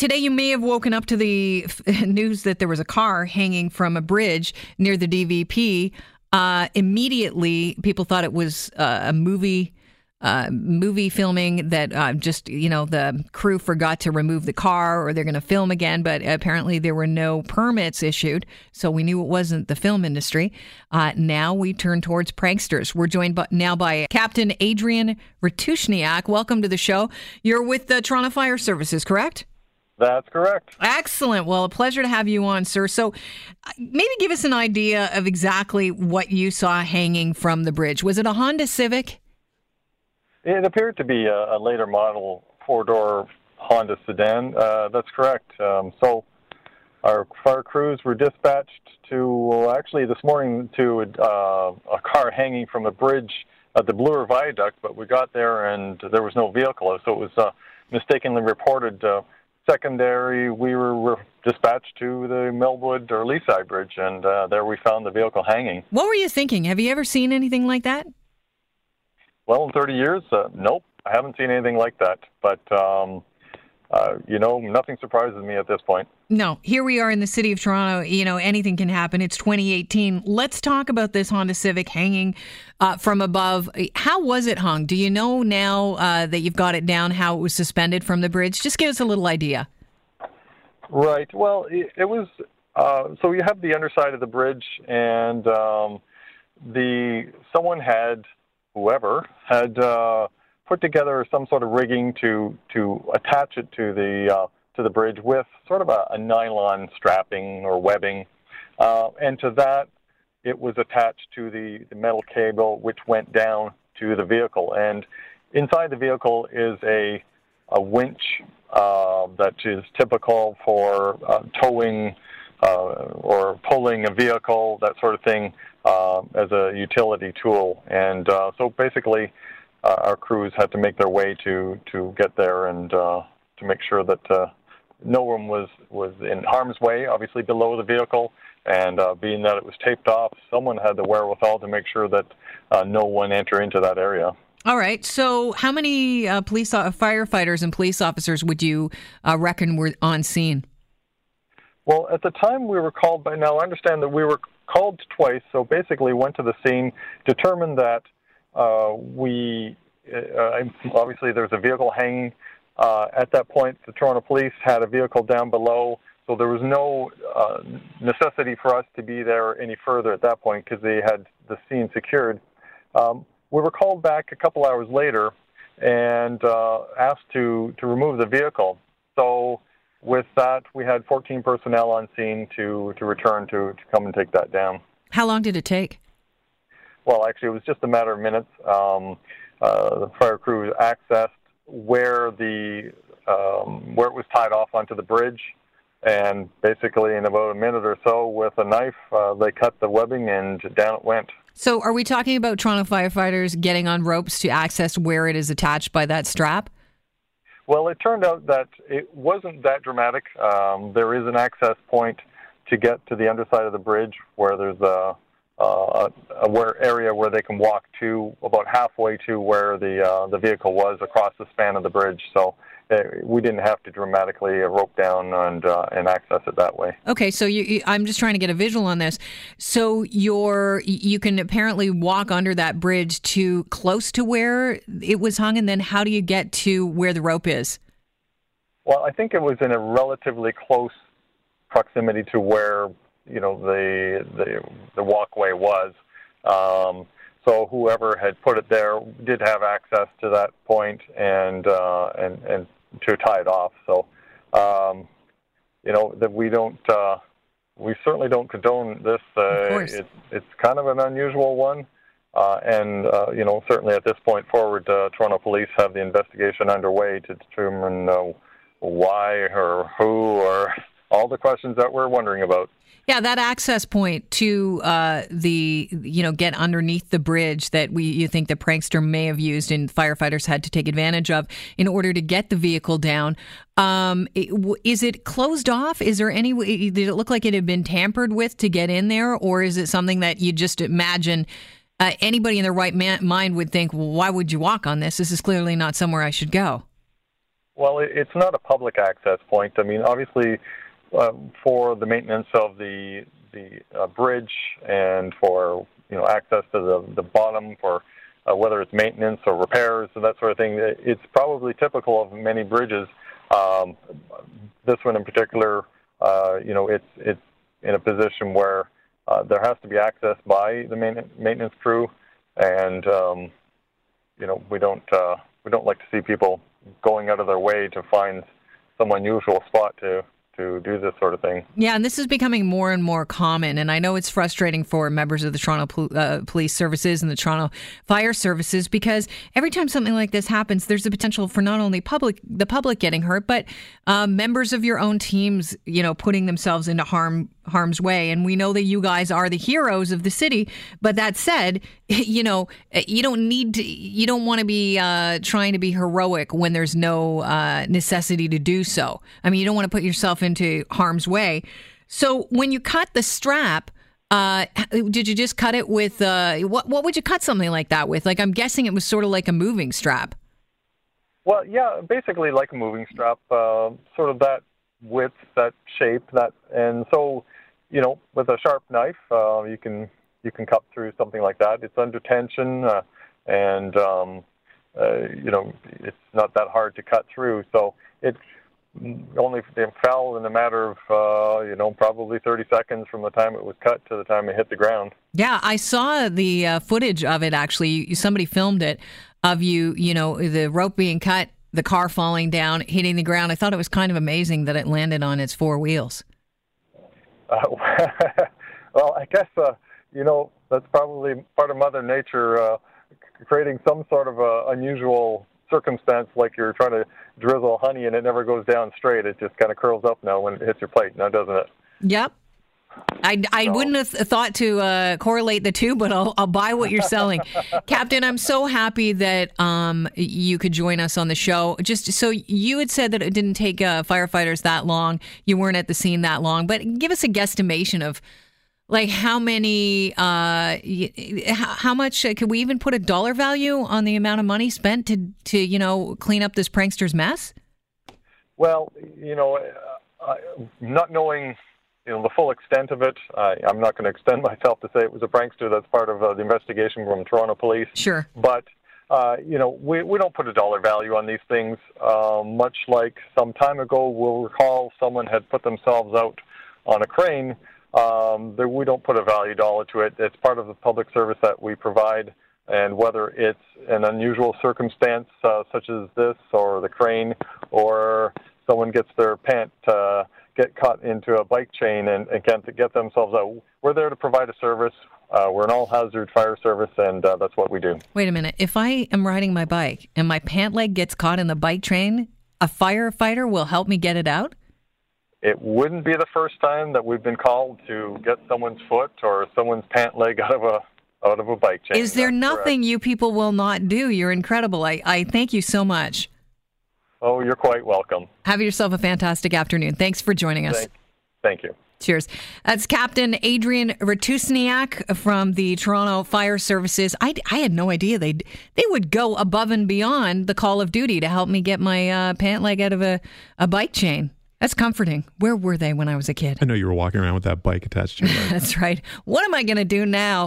Today, you may have woken up to the news that there was a car hanging from a bridge near the DVP. Uh, immediately, people thought it was uh, a movie. Uh, movie filming that uh, just you know the crew forgot to remove the car or they're going to film again but apparently there were no permits issued so we knew it wasn't the film industry uh, now we turn towards pranksters we're joined by, now by captain adrian ratushniak welcome to the show you're with the toronto fire services correct that's correct. Excellent. Well, a pleasure to have you on, sir. So, uh, maybe give us an idea of exactly what you saw hanging from the bridge. Was it a Honda Civic? It appeared to be a, a later model four door Honda sedan. Uh, that's correct. Um, so, our fire crews were dispatched to well, actually this morning to uh, a car hanging from a bridge at the Bloor Viaduct, but we got there and there was no vehicle, so it was uh, mistakenly reported uh, secondary, we were dispatched to the Millwood or Leaside Bridge, and uh, there we found the vehicle hanging. What were you thinking? Have you ever seen anything like that? Well, in 30 years, uh, nope, I haven't seen anything like that. But um, uh, you know, nothing surprises me at this point. No, here we are in the city of Toronto. You know, anything can happen. It's 2018. Let's talk about this Honda Civic hanging uh, from above. How was it hung? Do you know now uh, that you've got it down how it was suspended from the bridge? Just give us a little idea. Right. Well, it, it was. Uh, so you have the underside of the bridge, and um, the someone had whoever had uh, put together some sort of rigging to to attach it to the uh, to the bridge with sort of a, a nylon strapping or webbing, uh, and to that it was attached to the, the metal cable which went down to the vehicle. And inside the vehicle is a a winch uh, that is typical for uh, towing uh, or pulling a vehicle, that sort of thing, uh, as a utility tool. And uh, so basically, our crews had to make their way to to get there and to make sure that no one was was in harm's way. Obviously, below the vehicle, and uh, being that it was taped off, someone had the wherewithal to make sure that uh, no one enter into that area. All right. So, how many uh, police firefighters and police officers would you reckon were on scene? Well, at the time we were called by now, I understand that we were called twice. So basically, went to the scene, determined that uh, we uh, obviously there's a vehicle hanging. Uh, at that point, the Toronto Police had a vehicle down below, so there was no uh, necessity for us to be there any further at that point because they had the scene secured. Um, we were called back a couple hours later and uh, asked to to remove the vehicle. So with that, we had 14 personnel on scene to to return to to come and take that down. How long did it take? well, actually, it was just a matter of minutes. Um, uh, the fire crew accessed where the um, where it was tied off onto the bridge, and basically, in about a minute or so, with a knife, uh, they cut the webbing and down it went. So, are we talking about Toronto firefighters getting on ropes to access where it is attached by that strap? Well, it turned out that it wasn't that dramatic. Um, there is an access point to get to the underside of the bridge where there's a a where area where they can walk to about halfway to where the uh, the vehicle was across the span of the bridge. So uh, we didn't have to dramatically rope down and uh, and access it that way. Okay, so you, you, I'm just trying to get a visual on this. So you're you can apparently walk under that bridge to close to where it was hung, and then how do you get to where the rope is? Well, I think it was in a relatively close proximity to where you know the the the walkway was. Um, so whoever had put it there did have access to that point and uh, and and to tie it off. So um, you know that we don't uh, we certainly don't condone this. Uh, it, it's kind of an unusual one. Uh, and uh, you know, certainly at this point forward, uh, Toronto Police have the investigation underway to determine uh, why or who or all the questions that we're wondering about. Yeah, that access point to uh, the you know get underneath the bridge that we you think the prankster may have used and firefighters had to take advantage of in order to get the vehicle down. Um, is it closed off? Is there any? Way, did it look like it had been tampered with to get in there, or is it something that you just imagine? Uh, anybody in their right man- mind would think, well, why would you walk on this? This is clearly not somewhere I should go. Well, it's not a public access point. I mean, obviously, uh, for the maintenance of the the uh, bridge and for you know access to the the bottom for uh, whether it's maintenance or repairs and that sort of thing, it's probably typical of many bridges. Um, this one in particular, uh, you know, it's it's in a position where uh, there has to be access by the maintenance crew, and um, you know, we don't we don't like to see people going out of their way to find some unusual spot to to do this sort of thing. Yeah, and this is becoming more and more common. And I know it's frustrating for members of the Toronto uh, Police Services and the Toronto Fire Services because every time something like this happens, there's the potential for not only public the public getting hurt, but uh, members of your own teams, you know, putting themselves into harm harm's way. And we know that you guys are the heroes of the city. But that said, you know, you don't need to, you don't want to be uh, trying to be heroic when there's no uh, necessity to do so. I mean, you don't want to put yourself into harm's way. So when you cut the strap, uh, did you just cut it with uh, what? What would you cut something like that with? Like I'm guessing it was sort of like a moving strap. Well, yeah, basically like a moving strap, uh, sort of that width, that shape, that, and so you know, with a sharp knife, uh, you can you can cut through something like that. It's under tension, uh, and um, uh, you know, it's not that hard to cut through. So it only fell in a matter of uh, you know probably 30 seconds from the time it was cut to the time it hit the ground. Yeah, I saw the uh, footage of it. Actually, somebody filmed it of you. You know, the rope being cut, the car falling down, hitting the ground. I thought it was kind of amazing that it landed on its four wheels. Uh, well, I guess uh, you know that's probably part of Mother Nature uh, creating some sort of a unusual circumstance, like you're trying to drizzle honey and it never goes down straight. It just kind of curls up now when it hits your plate, now doesn't it? Yep. I, I so. wouldn't have thought to uh, correlate the two, but I'll, I'll buy what you're selling. Captain, I'm so happy that um, you could join us on the show. Just so you had said that it didn't take uh, firefighters that long. You weren't at the scene that long, but give us a guesstimation of like how many, uh, how much, uh, could we even put a dollar value on the amount of money spent to, to you know, clean up this prankster's mess? Well, you know, uh, not knowing you know the full extent of it. I, I'm not going to extend myself to say it was a prankster. That's part of uh, the investigation from Toronto Police. Sure. But uh, you know, we we don't put a dollar value on these things. Uh, much like some time ago, we'll recall someone had put themselves out on a crane. Um, there, we don't put a value dollar to it. It's part of the public service that we provide. And whether it's an unusual circumstance uh, such as this, or the crane, or someone gets their pant uh, get caught into a bike chain and, and get, get themselves out. We're there to provide a service. Uh, we're an all hazard fire service, and uh, that's what we do. Wait a minute. If I am riding my bike and my pant leg gets caught in the bike chain, a firefighter will help me get it out? It wouldn't be the first time that we've been called to get someone's foot or someone's pant leg out of a out of a bike chain. Is there That's nothing correct. you people will not do? You're incredible. I, I thank you so much. Oh, you're quite welcome. Have yourself a fantastic afternoon. Thanks for joining us. Thank, thank you. Cheers. That's Captain Adrian Ratushniak from the Toronto Fire Services. I, I had no idea they they would go above and beyond the call of duty to help me get my uh, pant leg out of a, a bike chain. That's comforting. Where were they when I was a kid? I know you were walking around with that bike attached to you. That's right. What am I going to do now?